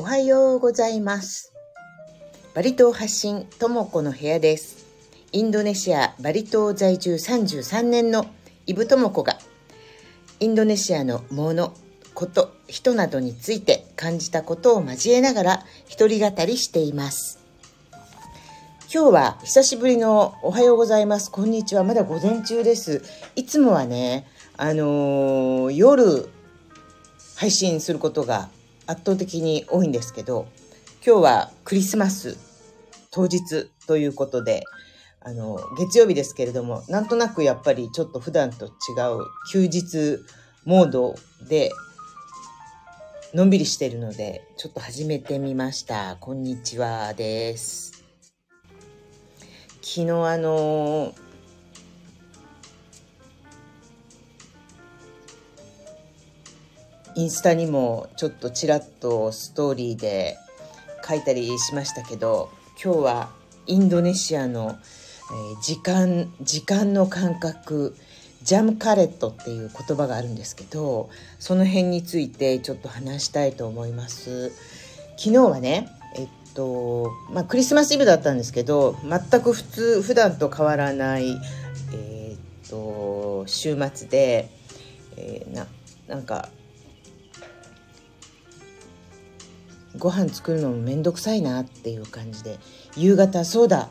おはようございます。バリ島発信ともこの部屋です。インドネシア・バリ島在住33年のイブともこが、インドネシアのもの、こと、人などについて感じたことを交えながら一人語りしています。今日は久しぶりのおはようございます。こんにちは。まだ午前中です。いつもはね、あのー夜配信することが圧倒的に多いんですけど、今日はクリスマス当日ということで、あの、月曜日ですけれども、なんとなくやっぱりちょっと普段と違う休日モードで、のんびりしてるので、ちょっと始めてみました。こんにちはです。昨日あのインスタにもちょっとちらっとストーリーで書いたりしましたけど今日はインドネシアの、え時間時間の感覚ジャムカレットっていう言葉があるんですけどその辺についてちょっと話したいと思います。昨日はねえっとまあクリスマスイブだったんですけど全く普通普段と変わらないえーっと週末で、えーななんかご飯作るのもめんどくさいなっていう感じで。夕方そうだ。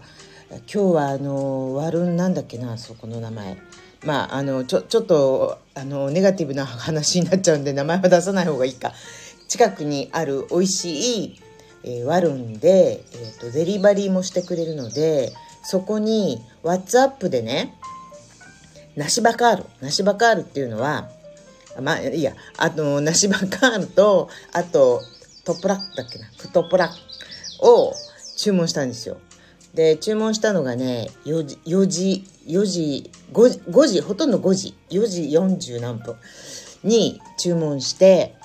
今日はあのワルンなんだっけなそこの名前。まああのちょちょっとあのネガティブな話になっちゃうんで名前は出さない方がいいか。近くにある美味しい、えーワルンで、えー、とデリバリーもしてくれるのでそこに WhatsApp でねナシバカール。ナシバカールっていうのはまあいいやあのナシバカールとあとトプラッだっけな？トプラッを注文したんですよ。で注文したのがね4時4時4時 5, 時5時ほとんど5時。4時40何分に注文して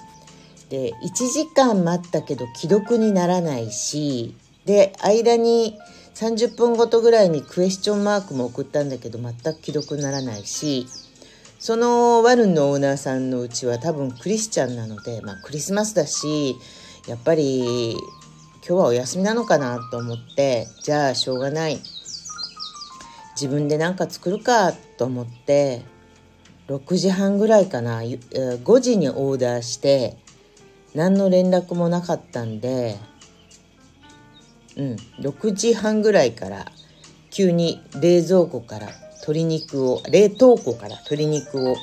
で1時間待ったけど既読にならないしで間に30分ごとぐらいにクエスチョンマークも送ったんだけど全く既読にならないしそのワルンのオーナーさんのうちは多分クリスチャンなので、まあ、クリスマスだしやっぱり今日はお休みなのかなと思ってじゃあしょうがない。自分で何か作るかと思って6時半ぐらいかな5時にオーダーして何の連絡もなかったんでうん6時半ぐらいから急に冷蔵庫から鶏肉を冷凍庫から鶏肉を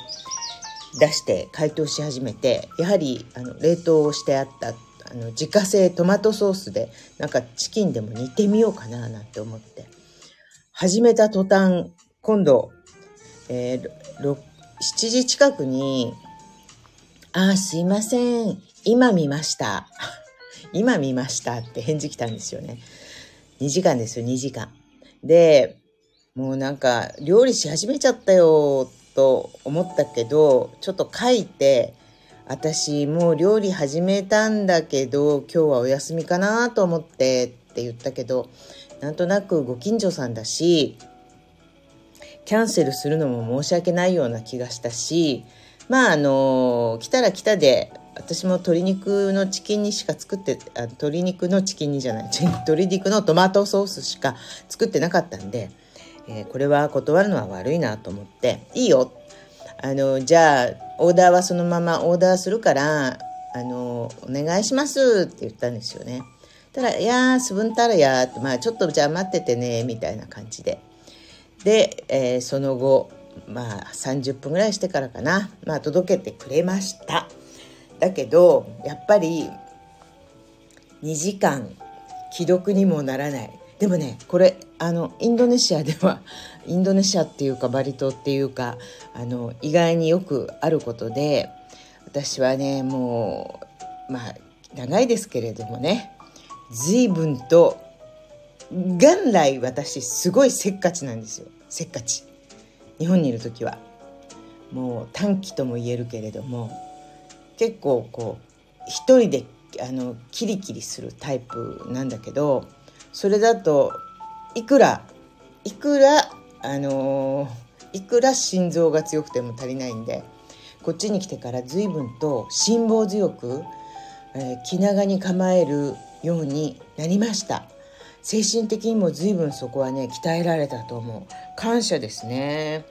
出して解凍し始めてやはりあの冷凍をしてあったあの自家製トマトソースでなんかチキンでも煮てみようかななんて思って。始めた途端今度、えー7時近くに「あすいません。今見ました」今見ましたって返事来たんですよね。2時間ですよ2時間。でもうなんか料理し始めちゃったよと思ったけどちょっと書いて私もう料理始めたんだけど今日はお休みかなと思ってって言ったけどなんとなくご近所さんだしキャンセルするのも申し訳ないような気がしたしまああの来たら来たで私も鶏肉のチキンにしか作ってあ鶏肉のチキンにじゃない 鶏肉のトマトソースしか作ってなかったんで、えーこれは断るのは悪いなと思っていいよ。あのじゃあオーダーはそのままオーダーするからあのお願いしますって言ったんですよね。たら「いやーすぶんたらや」って「まあちょっとじゃあ待っててね」みたいな感じで。で、えーその後まあ30分ぐらいしてからかな、まあ、届けてくれました。だけどやっぱり2時間既読にもならないでもねこれあのインドネシアでは インドネシアっていうかバリ島っていうかあの意外によくあることで私はねもうまあ長いですけれどもね随分と元来私すごいせっかちなんですよ。せっかち。日本にいる時は。もう短気とも言えるけれども結構こう一人であのキリキリするタイプなんだけどそれだといくらいくらあのいくら心臓が強くても足りないんでこっちに来てから随分と辛抱強くえー、気長に構えるようになりました。精神的にも随分そこはね鍛えられたと思う。感謝ですね。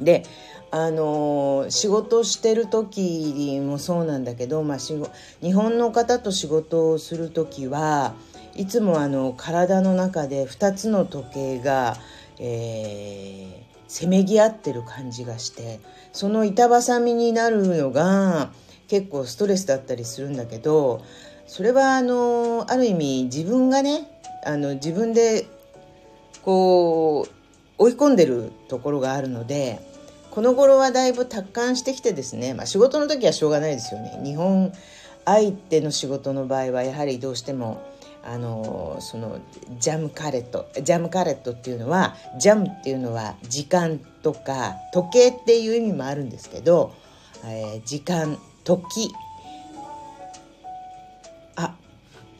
であの仕事してる時もそうなんだけど、まあ、日本の方と仕事をする時はいつもあの体の中で2つの時計が、えー、せめぎ合ってる感じがしてその板挟みになるのが結構ストレスだったりするんだけどそれはあのある意味自分がねあの自分でこう追い込んでるところがあるのでこの頃はだいぶ達観してきてですね、まあ、仕事の時はしょうがないですよね。日本相手の仕事の場合はやはりどうしてもあのそのジャムカレット。ジャムカレットっていうのはジャムっていうのは時間とか時計っていう意味もあるんですけど、えー、時間時。あ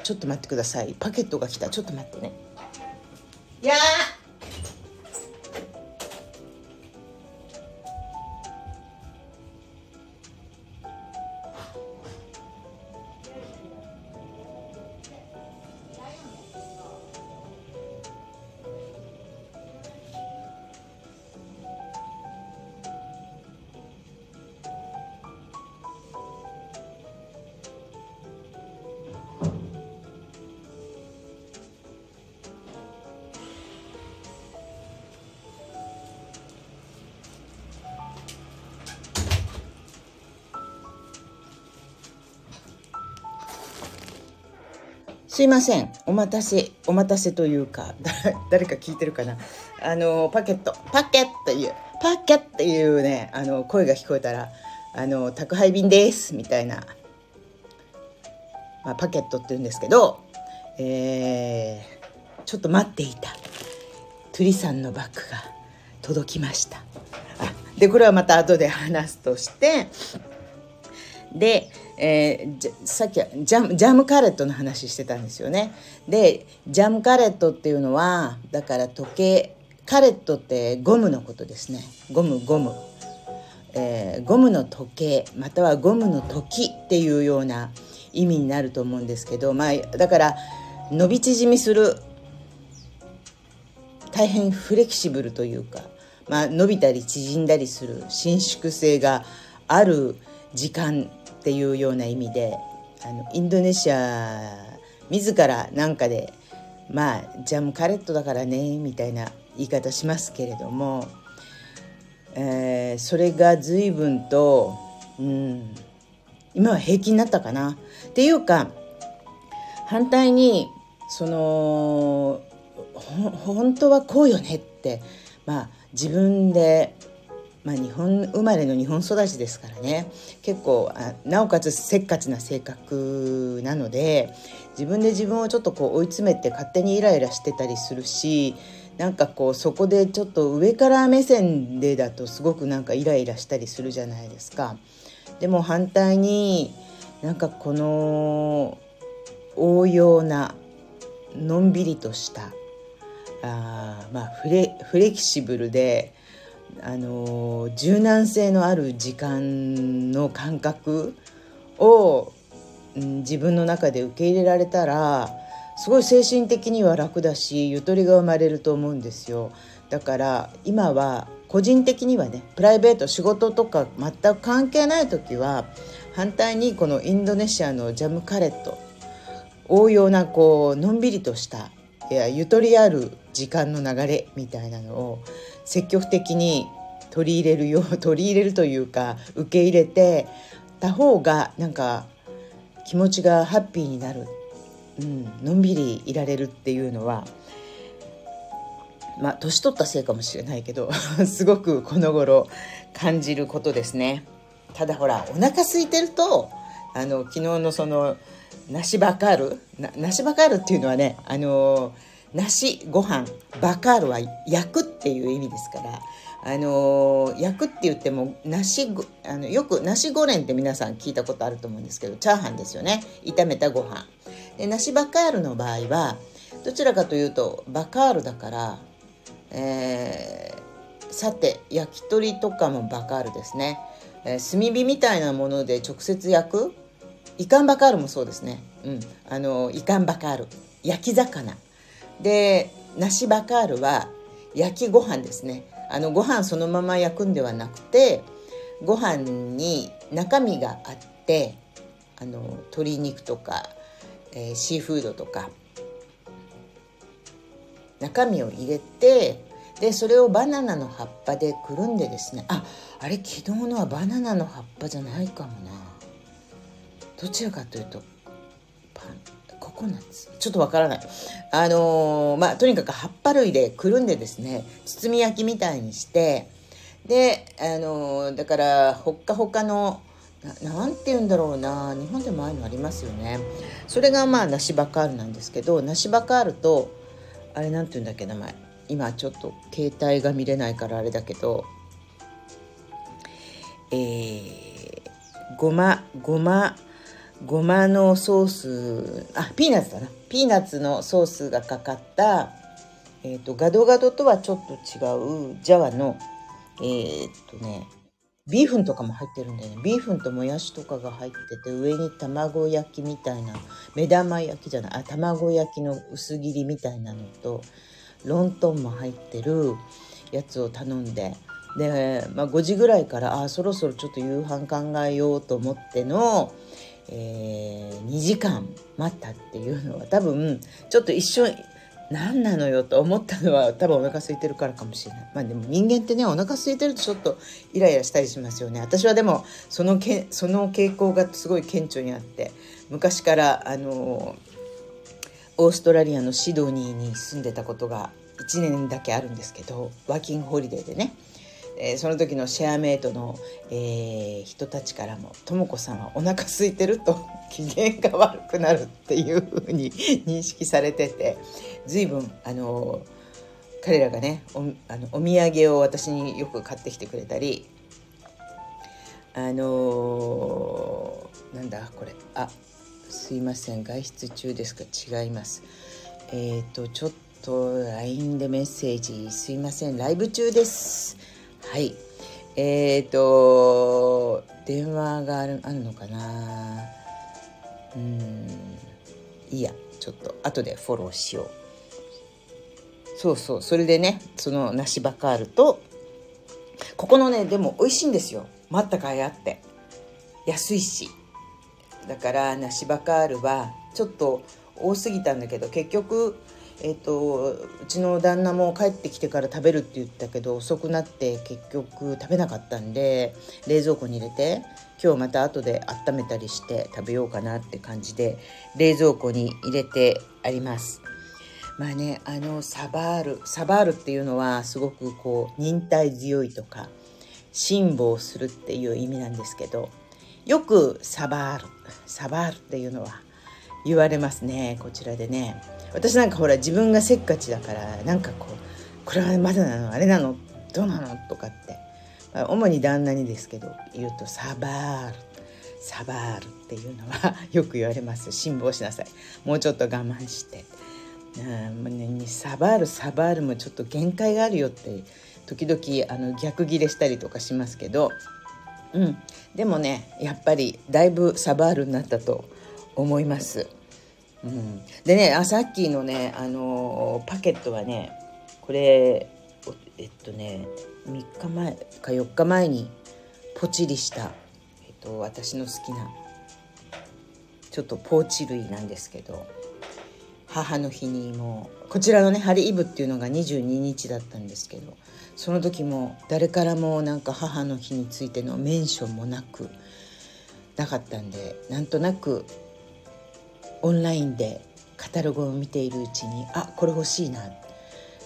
ちょっと待ってください。パケットが来た。ちょっと待ってね。いやすいません。お待たせ、お待たせというか、誰か聞いてるかな？あの、パケット、パケットいう、パケットいうね、あの、声が聞こえたら、あの、宅配便です、みたいな、まあ、パケットって言うんですけど、えー、ちょっと待っていた、トゥリさんのバッグが届きました。あで、これはまた後で話すとして、で、えー、さっきジャムジャムカレットの話してたんですよね。でジャムカレットっていうのはだから時計カレットってゴムのことですねゴムゴム、えー、ゴムの時計またはゴムの時っていうような意味になると思うんですけどまあだから伸び縮みする大変フレキシブルというか、まあ、伸びたり縮んだりする伸縮性がある時間っていうような意味であのインドネシア自らなんかでまあジャムカレットだからねみたいな言い方しますけれども、えー、それが随分と、うん、今は平気になったかな。っていうか反対にその本当はこうよねってまあ自分でまあ、日本生まれの日本育ちですからね結構あなおかつせっかちな性格なので自分で自分をちょっとこう追い詰めて勝手にイライラしてたりするしなんかこうそこでちょっと上から目線でだとすごくなんかイライラしたりするじゃないですか。でも反対になんかこの応用なのんびりとしたあまあフレフレキシブルであの柔軟性のある時間の感覚を、うん、自分の中で受け入れられたらすごい精神的には楽だしゆとりが生まれると思うんですよ。だから今は個人的にはねプライベート仕事とか全く関係ない時は反対にこのインドネシアのジャムカレット応用なこうのんびりとしたいやゆとりある時間の流れみたいなのを積極的に取り入れるよう 取り入れるというか受け入れてた方がなんか気持ちがハッピーになる、うん、のんびりいられるっていうのはまあ年取ったせいかもしれないけど すごくこの頃感じることですね。ただほらお腹空いてるとあの昨日のその梨バカールな梨バカールっていうのはねあの梨ご飯バカールは焼くっていう意味ですからあの焼くって言っても梨あのよく梨ゴレンって皆さん聞いたことあると思うんですけどチャーハンですよね。炒めたご飯。で梨バカールの場合はどちらかというとバカールだから、えー、さて焼き鳥とかもバカールですね、えー、炭火みたいなもので直接焼く？イカンバカールもそうですね。うん。あのイカンバカール。焼き魚。で梨バカールは焼きご飯ですね。あのご飯そのまま焼くんではなくてご飯に中身があってあの鶏肉とか、えー、シーフードとか中身を入れてでそれをバナナの葉っぱでくるんでですね。ああれ昨日のはバナナの葉っぱじゃないかもな。どちらかというとココナッツ。ちょっとわからない。あのー、まあとにかく葉っぱ類でくるんでですね包み焼きみたいにしてであのー、だからほっかほかの何て言うんだろうな日本でもああいうのありますよね。それがまあナシバカールなんですけどナシバカールとあれ何て言うんだっけ名前。今ちょっと携帯が見れないからあれだけどえー、ごまごまごまのソースあピーナッツだな。ピーナッツのソースがかかった、えーと、ガドガドとはちょっと違うジャワのえー、っとねビーフンとかも入ってるんだよね。ビーフンともやしとかが入ってて上に卵焼きみたいな目玉焼きじゃないあ卵焼きの薄切りみたいなのとロントンも入ってるやつを頼んで。で、まあ、5時ぐらいからあそろそろちょっと夕飯考えようと思っての、えー、2時間待ったっていうのは多分ちょっと一瞬何なのよと思ったのは多分お腹空いてるからかもしれない。まあでも人間ってねお腹空いてるとちょっとイライラしたりしますよね。私はでもそのけその傾向がすごい顕著にあって昔からあのオーストラリアのシドニーに住んでたことが1年だけあるんですけどワーキングホリデーでね。えー、その時のシェアメイトの、えー、人たちからも「とも子さんはお腹空いてると 機嫌が悪くなる」っていうふうに 認識されてて随分あの彼らがねおあのお土産を私によく買ってきてくれたりあのー、なんだこれ。あすいません外出中ですか違います。えっ、ー、とちょっと LINE でメッセージ。すいませんライブ中です。はい。えっ、ー、と電話があるあるのかな？うん。いいやちょっと後でフォローしよう。そうそうそれでねその梨バカールとここのねでも美味しいんですよ。待った甲斐あって。安いし。だから梨バカールはちょっと多すぎたんだけど結局えーと、うちの旦那も帰ってきてから食べるって言ったけど遅くなって結局食べなかったんで冷蔵庫に入れて今日また後で温めたりして食べようかなって感じで冷蔵庫に入れてあります。まあねあのサバールサバールっていうのはすごくこう忍耐強いとか辛抱するっていう意味なんですけどよくサバールサバールっていうのは言われますねこちらでね。私なんかほら自分がせっかちだからなんかこうこれはまだなのあれなのどうなのとかって、まあ、主に旦那にですけど言うとサバール。サバールっていうのは よく言われます。辛抱しなさい。もうちょっと我慢して。うんね、サバールサバールもちょっと限界があるよって時々あの逆ギレしたりとかしますけど、うん、でもねやっぱりだいぶサバールになったと思います。うん、でねあさっきのね、あの、パケットはねこれえっとね3日前か4日前にポチリした、えっと、私の好きなちょっとポーチ類なんですけど母の日にもこちらのねハリイブっていうのが22日だったんですけどその時も誰からもなんか母の日についてのメンションもなくなかったんでなんとなくオンラインでカタログを見ているうちにあこれ欲しいな。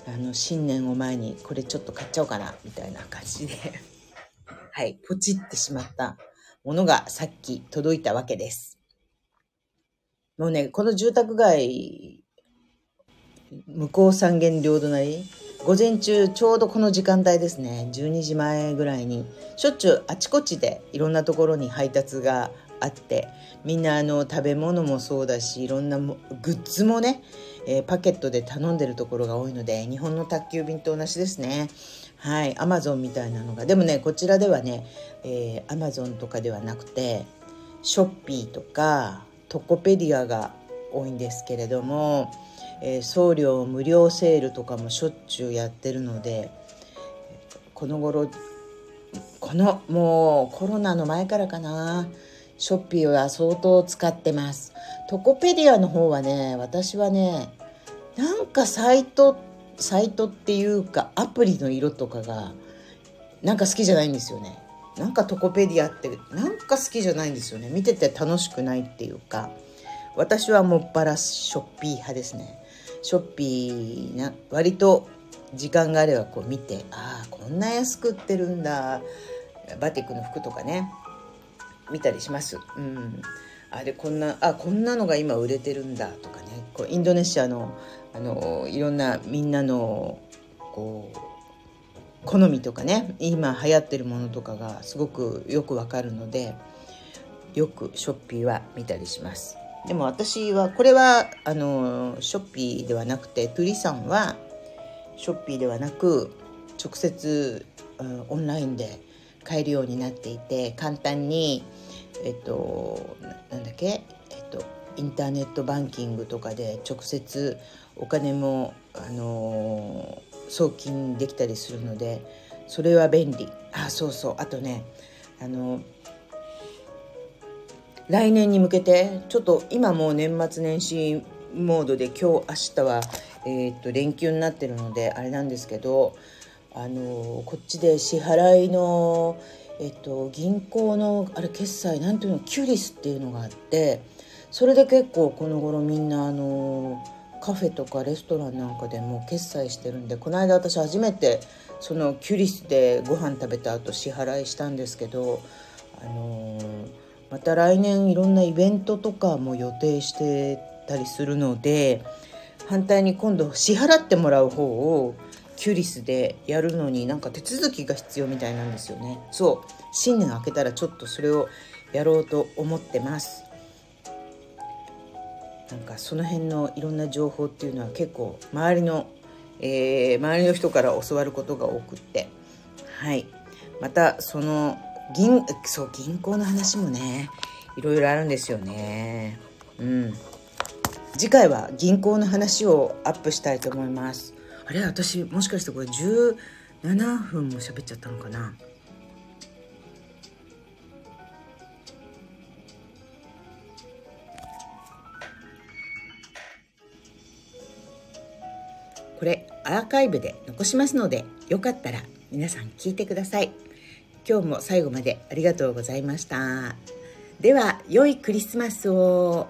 あの新年を前にこれちょっと買っちゃおうかなみたいな感じで。はいポチってしまったものがさっき届いたわけです。もうねこの住宅街向こう三軒両隣午前中ちょうどこの時間帯ですね。12時前ぐらいにしょっちゅうあちこちでいろんなところに配達があってみんなあの食べ物もそうだしいろんなグッズもね、えー、パケットで頼んでるところが多いので日本の宅急便と同じですね。はいアマゾンみたいなのが。でもねこちらではね、アマゾンとかではなくてショッピーとかトコペディアが多いんですけれども、えー、送料無料セールとかもしょっちゅうやってるのでこの頃このもうコロナの前からかな。ショッピーは相当使ってます。トコペディアの方はね私はねなんかサイトサイトっていうかアプリの色とかがなんか好きじゃないんですよね。なんかトコペディアってなんか好きじゃないんですよね。見てて楽しくないっていうか私はもっぱらショッピー派ですね。ショッピーな割と時間があればこう見てああこんな安く売ってるんだ。バティックの服とかね。見たりします。うん、あれこんなあこんなのが今売れてるんだとかねこうインドネシアのあのいろんなみんなのこう好みとかね今流行ってるものとかがすごくよくわかるのでよくショッピーは見たりします。でも私はこれはあのショッピーではなくてトゥリさんはショッピーではなく直接、うん、オンラインで買えるようになっていて簡単にえっとなんだっけ？えっとインターネットバンキングとかで直接お金もあの送金できたりするのでそれは便利。あそうそう。あとねあの来年に向けてちょっと今もう年末年始モードで今日明日はえー、っと連休になってるのであれなんですけどあのこっちで支払いの、えっと、銀行のあれ決済なんていうのキュリスっていうのがあってそれで結構この頃みんなあのカフェとかレストランなんかでも決済してるんでこの間私初めてそのキュリスでご飯食べた後支払いしたんですけどあのまた来年いろんなイベントとかも予定してたりするので反対に今度支払ってもらう方をキュリスでやるのになんか手続きが必要みたいなんですよね。そう。新年明けたらちょっとそれをやろうと思ってます。なんかその辺のいろんな情報っていうのは結構周りの、えー、周りの人から教わることが多くって。はい。またその銀そう銀行の話もねいろいろあるんですよね。うん。次回は銀行の話をアップしたいと思います。あれ？私もしかしてこれ17分も喋っちゃったのかな？これアーカイブで残しますのでよかったら皆さん聞いてください。今日も最後までありがとうございました。では良いクリスマスを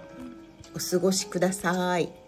お過ごしください。